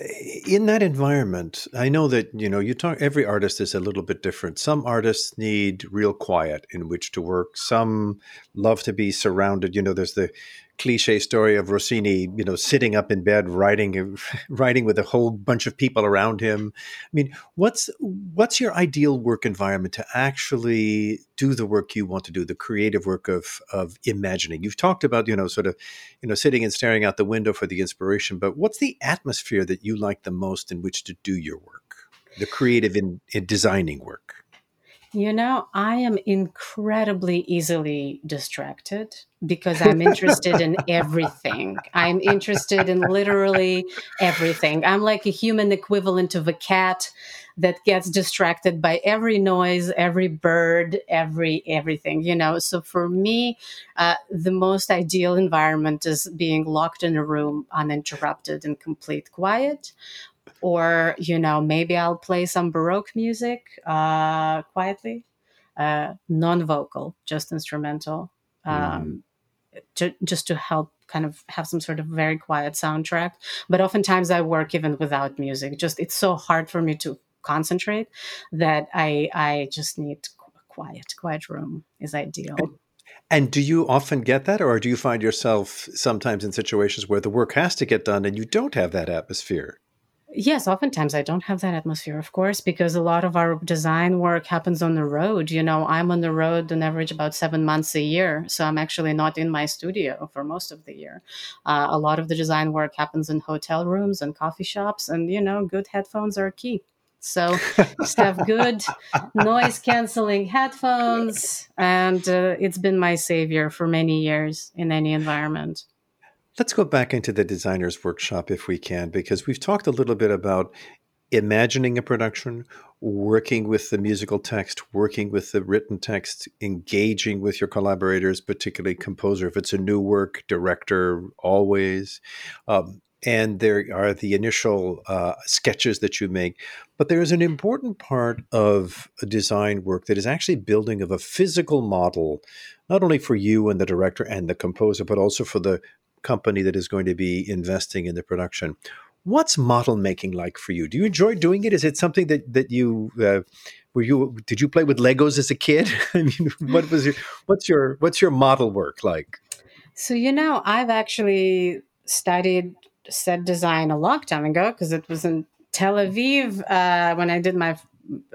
in that environment, I know that, you know, you talk, every artist is a little bit different. Some artists need real quiet in which to work. Some love to be surrounded. You know, there's the cliche story of Rossini, you know, sitting up in bed writing, writing with a whole bunch of people around him. I mean, what's what's your ideal work environment to actually do the work you want to do, the creative work of of imagining? You've talked about, you know, sort of, you know, sitting and staring out the window for the inspiration, but what's the atmosphere that you like the most in which to do your work, the creative in, in designing work? You know, I am incredibly easily distracted because I'm interested in everything. I'm interested in literally everything. I'm like a human equivalent of a cat that gets distracted by every noise, every bird, every everything, you know. So for me, uh, the most ideal environment is being locked in a room uninterrupted and complete quiet or you know maybe i'll play some baroque music uh, quietly uh, non-vocal just instrumental um, mm. to, just to help kind of have some sort of very quiet soundtrack but oftentimes i work even without music just it's so hard for me to concentrate that i i just need quiet quiet room is ideal and do you often get that, or do you find yourself sometimes in situations where the work has to get done and you don't have that atmosphere? Yes, oftentimes I don't have that atmosphere, of course, because a lot of our design work happens on the road. You know, I'm on the road on average about seven months a year. So I'm actually not in my studio for most of the year. Uh, a lot of the design work happens in hotel rooms and coffee shops, and, you know, good headphones are key. So just have good noise canceling headphones, and uh, it's been my savior for many years in any environment. Let's go back into the designer's workshop if we can, because we've talked a little bit about imagining a production, working with the musical text, working with the written text, engaging with your collaborators, particularly composer, if it's a new work, director, always. Um, and there are the initial uh, sketches that you make. But there is an important part of design work that is actually building of a physical model, not only for you and the director and the composer, but also for the company that is going to be investing in the production. What's model making like for you? Do you enjoy doing it? Is it something that that you uh, were you did you play with Legos as a kid? I mean, what was your what's your what's your model work like? So you know, I've actually studied set design a long time ago because it was in Tel Aviv uh, when I did my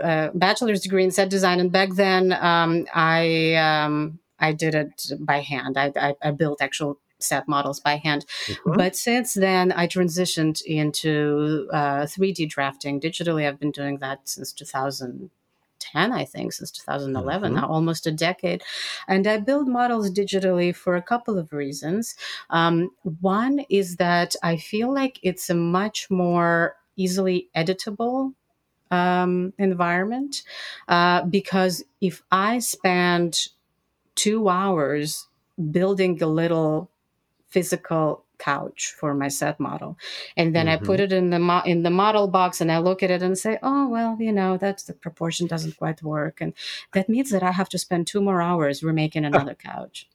uh, bachelor's degree in set design, and back then um, I um, I did it by hand. I, I, I built actual set models by hand. Mm-hmm. But since then, I transitioned into uh, 3D drafting digitally. I've been doing that since 2010, I think, since 2011, mm-hmm. now almost a decade. And I build models digitally for a couple of reasons. Um, one is that I feel like it's a much more easily editable um, environment uh, because if I spend two hours building a little physical couch for my set model. And then mm-hmm. i put it in the mo- in the model box and i look at it and say oh well you know that's the proportion doesn't quite work. And that means that i have to spend two more hours remaking another couch.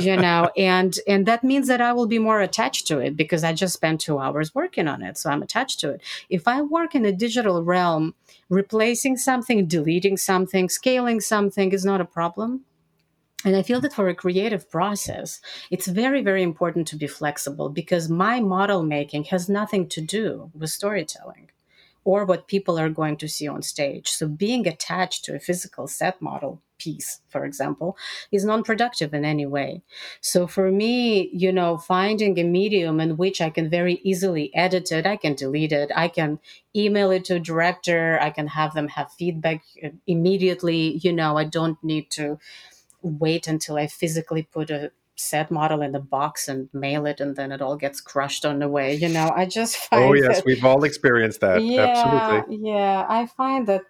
You know and and that means that i will be more attached to it because i just spent two hours working on it so i'm attached to it. If i work in a digital realm replacing something deleting something scaling something is not a problem and I feel that for a creative process, it's very, very important to be flexible because my model making has nothing to do with storytelling or what people are going to see on stage. So being attached to a physical set model piece, for example, is non productive in any way. So for me, you know, finding a medium in which I can very easily edit it, I can delete it, I can email it to a director, I can have them have feedback immediately. You know, I don't need to wait until I physically put a set model in the box and mail it and then it all gets crushed on the way you know? I just find oh yes that, we've all experienced that. Yeah, absolutely. yeah. I find that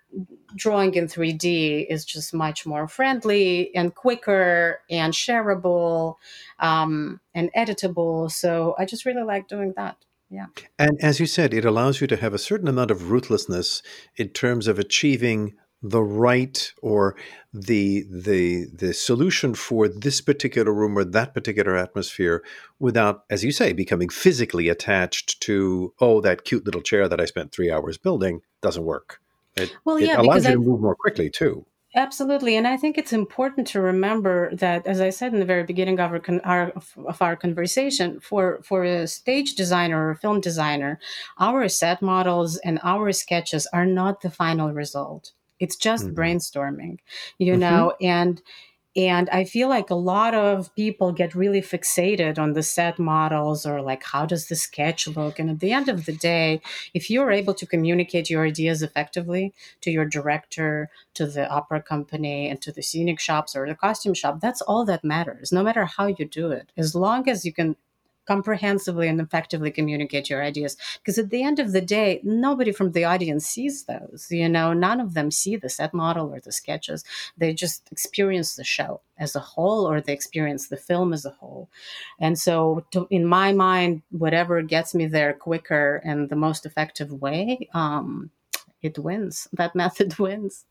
drawing in 3d is just much more friendly and quicker and shareable um, and editable. So i just really like doing that. Yeah. And as you said it allows you to have a certain amount of ruthlessness in terms of achieving the right or the the the solution for this particular room or that particular atmosphere without as you say becoming physically attached to oh that cute little chair that i spent three hours building doesn't work it, well, yeah, it allows you to move more quickly too Absolutely, and I think it's important to remember that, as I said in the very beginning of our, our, of our conversation, for for a stage designer or a film designer, our set models and our sketches are not the final result. It's just mm-hmm. brainstorming, you mm-hmm. know, and and I feel like a lot of people get really fixated on the set models or like, how does the sketch look? And at the end of the day, if you're able to communicate your ideas effectively to your director, to the opera company, and to the scenic shops or the costume shop, that's all that matters, no matter how you do it. As long as you can comprehensively and effectively communicate your ideas. Because at the end of the day nobody from the audience sees those you know? None of them see the set model or the sketches. They just experience the show as a whole or they experience the film as a whole. And so to, in my mind whatever gets me there quicker and the most effective way um, it wins. That method wins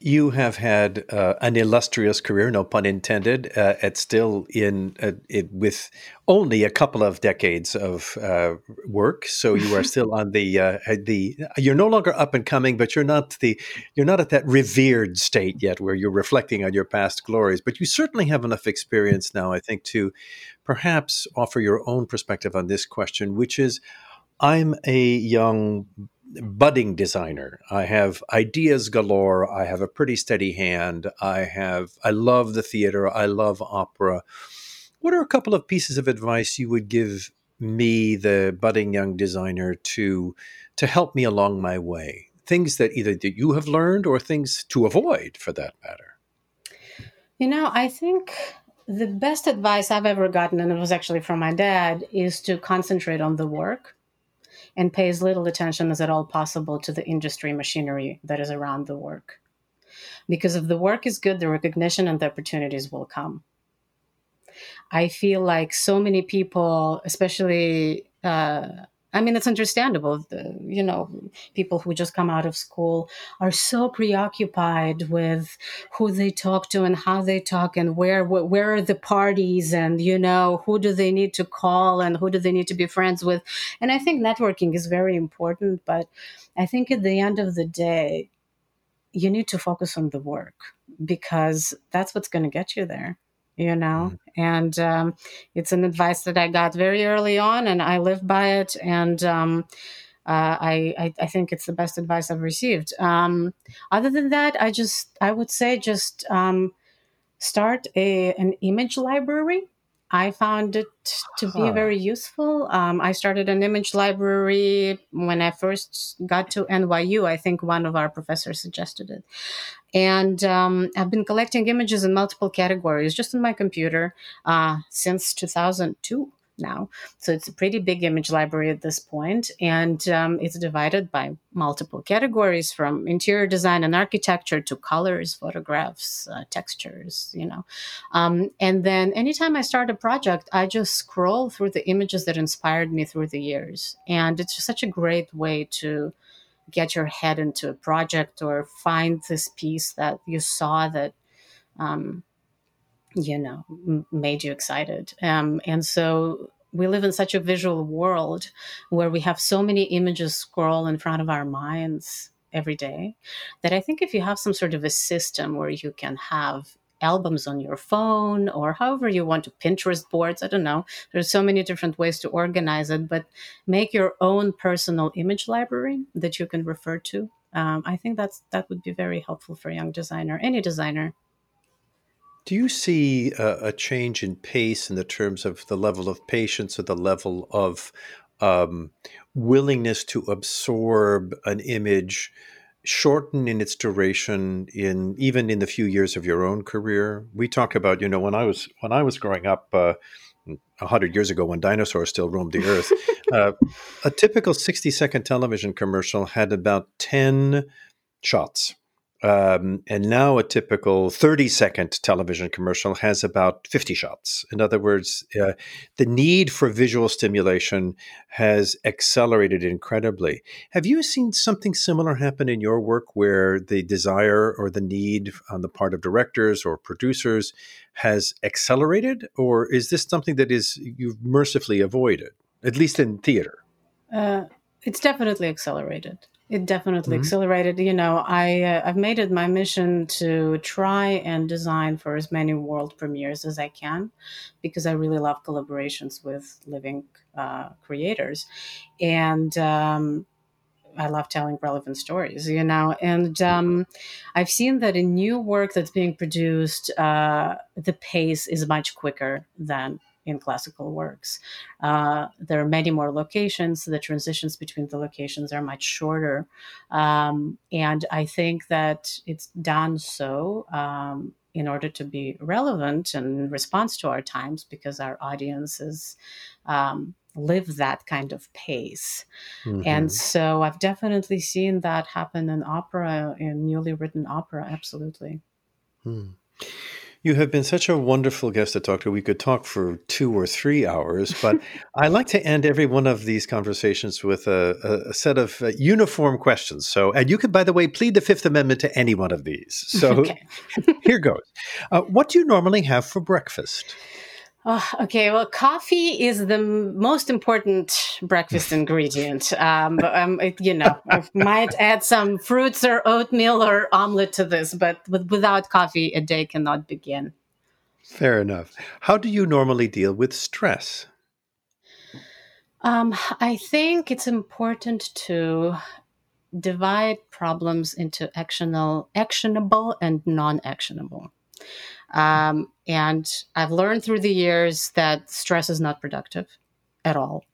you have had uh, an illustrious career, no pun intended, uh, at still in uh, it, with only a couple of decades of uh, work. So you are still on the uh, the. You're no longer up and coming, but you're not the you're not at that revered state yet where you're reflecting on your past glories. But you certainly have enough experience now, I think, to perhaps offer your own perspective on this question, which is I'm a young budding designer. I have ideas galore. I have a pretty steady hand. I have I love the theater. I love opera. What are a couple of pieces of advice you would give me, the budding young designer, to to help me along my way? Things that either that you have learned or things to avoid for that matter. You know, I think the best advice I've ever gotten, and it was actually from my dad, is to concentrate on the work and pay as little attention as at all possible to the industry machinery that is around the work. Because if the work is good, the recognition and the opportunities will come. I feel like so many people, especially uh, I mean, it's understandable. The, you know, people who just come out of school are so preoccupied with who they talk to and how they talk and where where are the parties and you know who do they need to call and who do they need to be friends with. And I think networking is very important, but I think at the end of the day, you need to focus on the work because that's what's going to get you there you know? Mm-hmm. and um, it's an advice that i got very early on and i live by it and um, uh, I, I, I think it's the best advice i've received. Um, other than that i just i would say just um, start a an image library I found it to be very useful. Um, I started an image library when I first got to NYU. I think one of our professors suggested it. And um, I've been collecting images in multiple categories just on my computer uh, since 2002 now. So it's a pretty big image library at this point, and um, it's divided by multiple categories from interior design and architecture to colors, photographs, uh, textures, you know. Um, and then anytime I start a project, I just scroll through the images that inspired me through the years. And it's such a great way to get your head into a project or find this piece that you saw that um, you know m- made you excited. Um, and so we live in such a visual world where we have so many images scroll in front of our minds every day that i think if you have some sort of a system where you can have albums on your phone or however you want to pinterest boards i don't know there's so many different ways to organize it but make your own personal image library that you can refer to. Um, i think that's that would be very helpful for a young designer any designer do you see a, a, change in pace in the terms of the level of patience or the level of um, willingness to absorb an image, shorten in its duration in even in the few years of your own career? We talk about, you know, when I was when I was growing up. Uh, a hundred years ago, when dinosaurs still roamed the earth, uh, a typical sixty-second television commercial had about ten shots um, and now a typical 30 second television commercial has about 50 shots. In other words, uh, the need for visual stimulation has accelerated incredibly. Have you seen something similar happen in your work where the desire or the need on the part of directors or producers has accelerated? Or is this something that is you've mercifully avoided, at least in theater? Uh, it's definitely accelerated. It definitely mm-hmm. accelerated. You know, I uh, I've made it my mission to try and design for as many world premieres as I can, because I really love collaborations with living uh, creators, and um, I love telling relevant stories. You know, and um, I've seen that in new work that's being produced, uh, the pace is much quicker than in classical works. Uh, there are many more locations. The transitions between the locations are much shorter. Um, and I think that it's done so um, in order to be relevant and response to our times because our audiences um, live that kind of pace. Mm-hmm. And so I've definitely seen that happen in opera, in newly written opera, absolutely. Hmm. You have been such a wonderful guest to talk to. We could talk for two or three hours, but I like to end every one of these conversations with a, a, set of uh, uniform questions. So, and you could, by the way, plead the Fifth Amendment to any one of these. So, here goes. Uh, what do you normally have for breakfast? Oh, okay, well, coffee is the most important breakfast ingredient. Um, but, um, it, you know, I might add some fruits or oatmeal or omelet to this, but with, without coffee, a day cannot begin. Fair enough. How do you normally deal with stress? Um, I think it's important to divide problems into actionable, actionable and non-actionable. Um, and I've learned through the years that stress is not productive at all.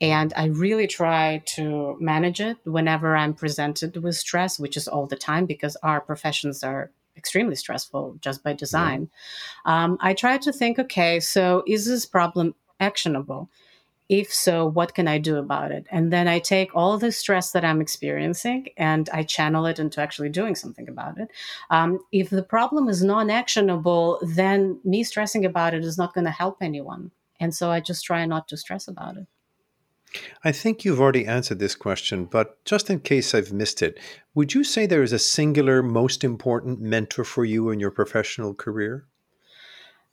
And I really try to manage it whenever I'm presented with stress, which is all the time because our professions are extremely stressful just by design. Um, I try to think okay, so is this problem actionable? If so, what can I do about it? And then I take all the stress that I'm experiencing and I channel it into actually doing something about it. Um, if the problem is non actionable, then me stressing about it is not going to help anyone. And so I just try not to stress about it. I think you've already answered this question, but just in case I've missed it, would you say there is a singular, most important mentor for you in your professional career?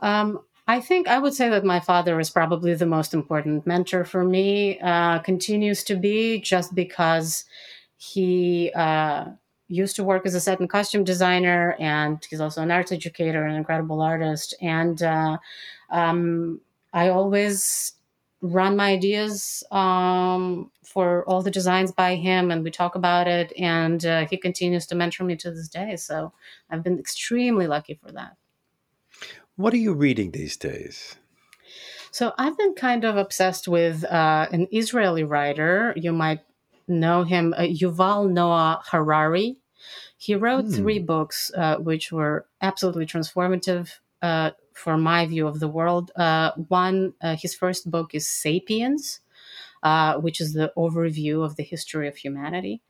Um, I think I would say that my father is probably the most important mentor for me, uh, continues to be just because he uh, used to work as a set and costume designer, and he's also an arts educator, an incredible artist. And uh, um, I always run my ideas um, for all the designs by him, and we talk about it. And uh, he continues to mentor me to this day. So I've been extremely lucky for that. What are you reading these days? So I've been kind of obsessed with uh, an Israeli writer. You might know him, uh, Yuval Noah Harari. He wrote hmm. three books, uh, which were absolutely transformative uh, for my view of the world. Uh, one, uh, his first book is *Sapiens*, which is the overview of the history of humanity.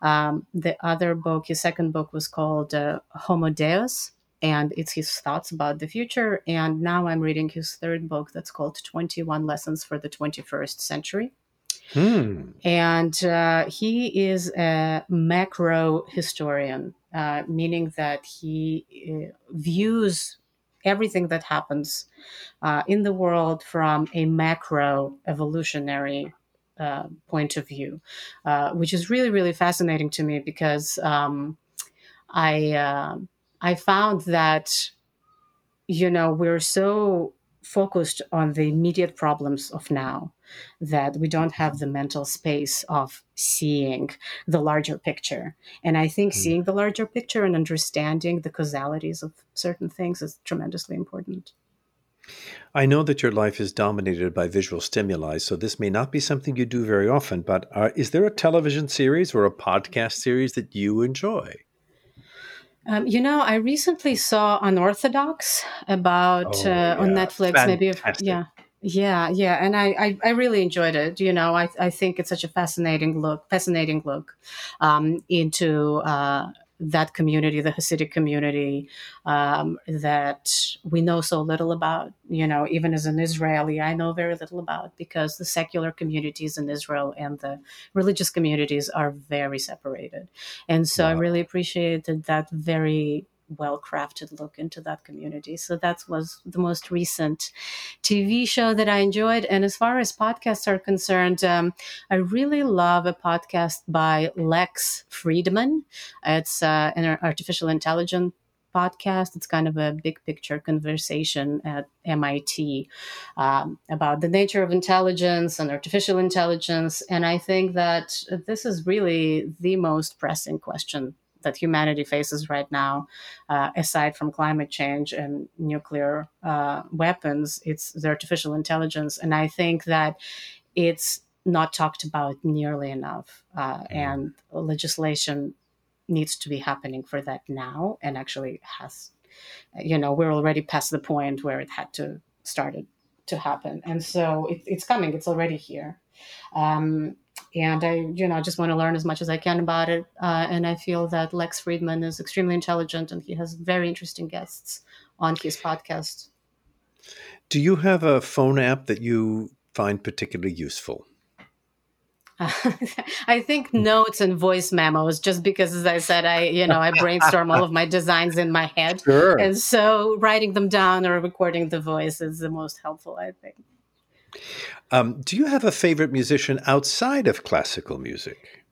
Um, the other book, his second book, was called *Homo Deus*, and it's his thoughts about the future. And now I'm reading his third book that's called 21 Lessons for the 21st Century. Hmm. And uh, he is a macro historian, uh, meaning that he uh, views everything that happens uh, in the world from a macro evolutionary uh, point of view, uh, which is really, really fascinating to me because um, I I found that, you know, we're so focused on the immediate problems of now that we don't have the mental space of seeing the larger picture. And I think mm. seeing the larger picture and understanding the causalities of certain things is tremendously important. I know that your life is dominated by visual stimuli, so this may not be something you do very often, but uh, is there a television series or a podcast series that you enjoy? Um, you know, I recently saw Unorthodox about oh, uh, yeah. on Netflix. Fantastic. Maybe, yeah, yeah, yeah, and I, I, I, really enjoyed it. You know, I, I think it's such a fascinating look, fascinating look um, into uh, that community, the Hasidic community, um, that we know so little about. You know, even as an Israeli, I know very little about because the secular communities in Israel and the religious communities are very separated. And so. I really appreciated that very well crafted look into that community. So that was the most recent TV show that I enjoyed. And as far as podcasts are concerned, um, I really love a podcast by Lex Fridman. It's uh, an artificial intelligence podcast. It's kind of a big picture conversation at MIT um, about the nature of intelligence and artificial intelligence. And I think that this is really the most pressing question that humanity faces right now, uh, aside from climate change and nuclear uh, weapons, it's the artificial intelligence. And I think that it's not talked about nearly enough. Uh, mm. and legislation needs to be happening for that now and actually has, you know, we're already past the point where it had to started to happen. And so it, it's coming, it's already here. Um, and I, you know, just want to learn as much as I can about it. Uh, and I feel that Lex Fridman is extremely intelligent, and he has very interesting guests on his podcast. Do you have a phone app that you find particularly useful? Uh, I think notes and voice memos, just because, as I said, I you know I brainstorm all of my designs in my head, sure. and so writing them down or recording the voice is the most helpful. I think. Um, do you have a favorite musician outside of classical music?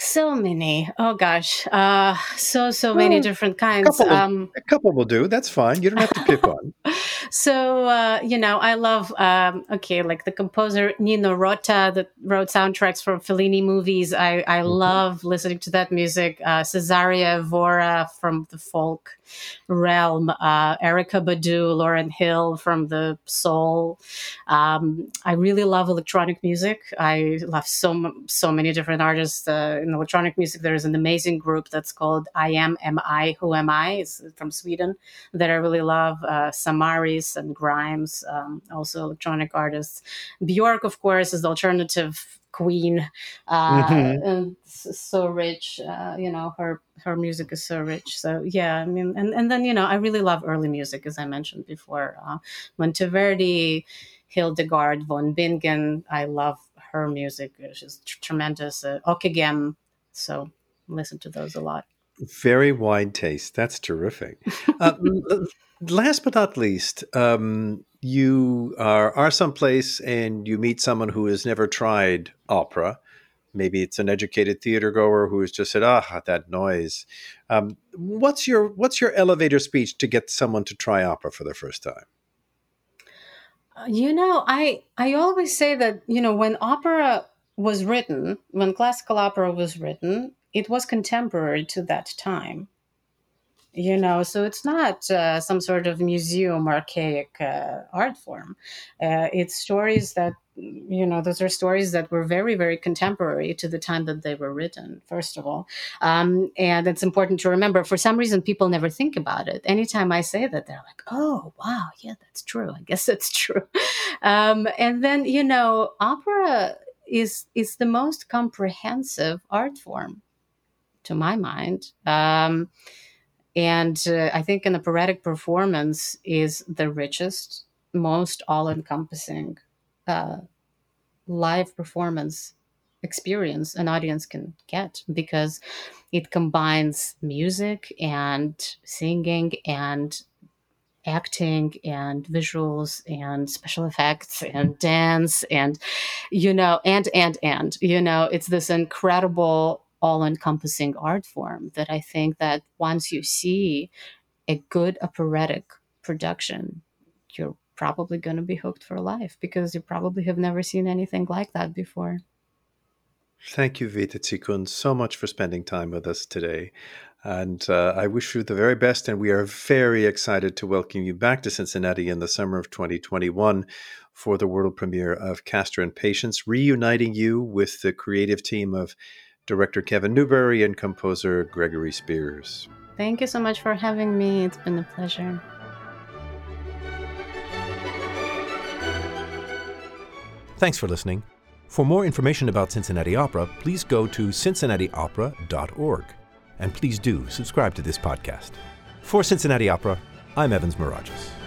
So many. Oh gosh. Uh, so so many Well, different A kinds. couple, will, Um, a couple will do. That's fine. You don't have to pick one. so uh, you know, I love um, okay, like the composer Nino Rota that wrote soundtracks for Fellini movies. I I Mhm. love listening to that music. Uh, Cesaria Evora from the folk realm. Uh, Erykah Badu, Lauryn Hill from the soul. Um, I really love electronic music. I love so so many different artists uh, in electronic music. There is an amazing group that's called I Am Am I Who Am I? It's from Sweden that I really love. Uh, Samaris and Grimes, um, also electronic artists. Bjork, of course, is the alternative queen uh, Mhm. and so rich. Uh, you know her her music is so rich. So yeah, I mean, and and then you know I really love early music as I mentioned before. Uh, Monteverdi, Hildegard von Bingen. I love her music. She's tr- tremendous. Uh, Ockeghem. So listen to those a lot. Very wide taste. That's terrific. Uh, last but not least, um, you are, are someplace and you meet someone who has never tried opera. Maybe it's an educated theater goer who has just said, "Ah, that noise." Um, what's your What's your elevator speech to get someone to try opera for the first time? You know, I I always say that you know when opera was written, when classical opera was written, it was contemporary to that time. You know, so it's not uh, some sort of museum archaic uh, art form. Uh, it's stories that you know those are stories that were very very contemporary to the time that they were written first of all. Um, and it's important to remember for some reason people never think about it. Anytime i say that they're like oh wow yeah that's true. I guess that's true. Um, and then you know opera is is the most comprehensive art form to my mind. Um, and uh, i think in an operatic performance is the richest most all-encompassing uh, live performance experience an audience can get because it combines music and singing and acting and visuals and special effects and dance and you know and and and you know it's this incredible all-encompassing art form that i think that once you see a good operatic production you're probably going to be hooked for life because you probably have never seen anything like that before. Thank you, Vita Tsykun, so much for spending time with us today. And uh, I wish you the very best. And we are very excited to welcome you back to Cincinnati in the summer of 2021 for the world premiere of Castor and Patience, reuniting you with the creative team of director Kevin Newbury and composer Gregory Spears. Thank you so much for having me. It's been a pleasure. Thanks for listening. For more information about Cincinnati Opera, please go to cincinnatiopera.org. And please do subscribe to this podcast. For Cincinnati Opera, I'm Evans Mirageas.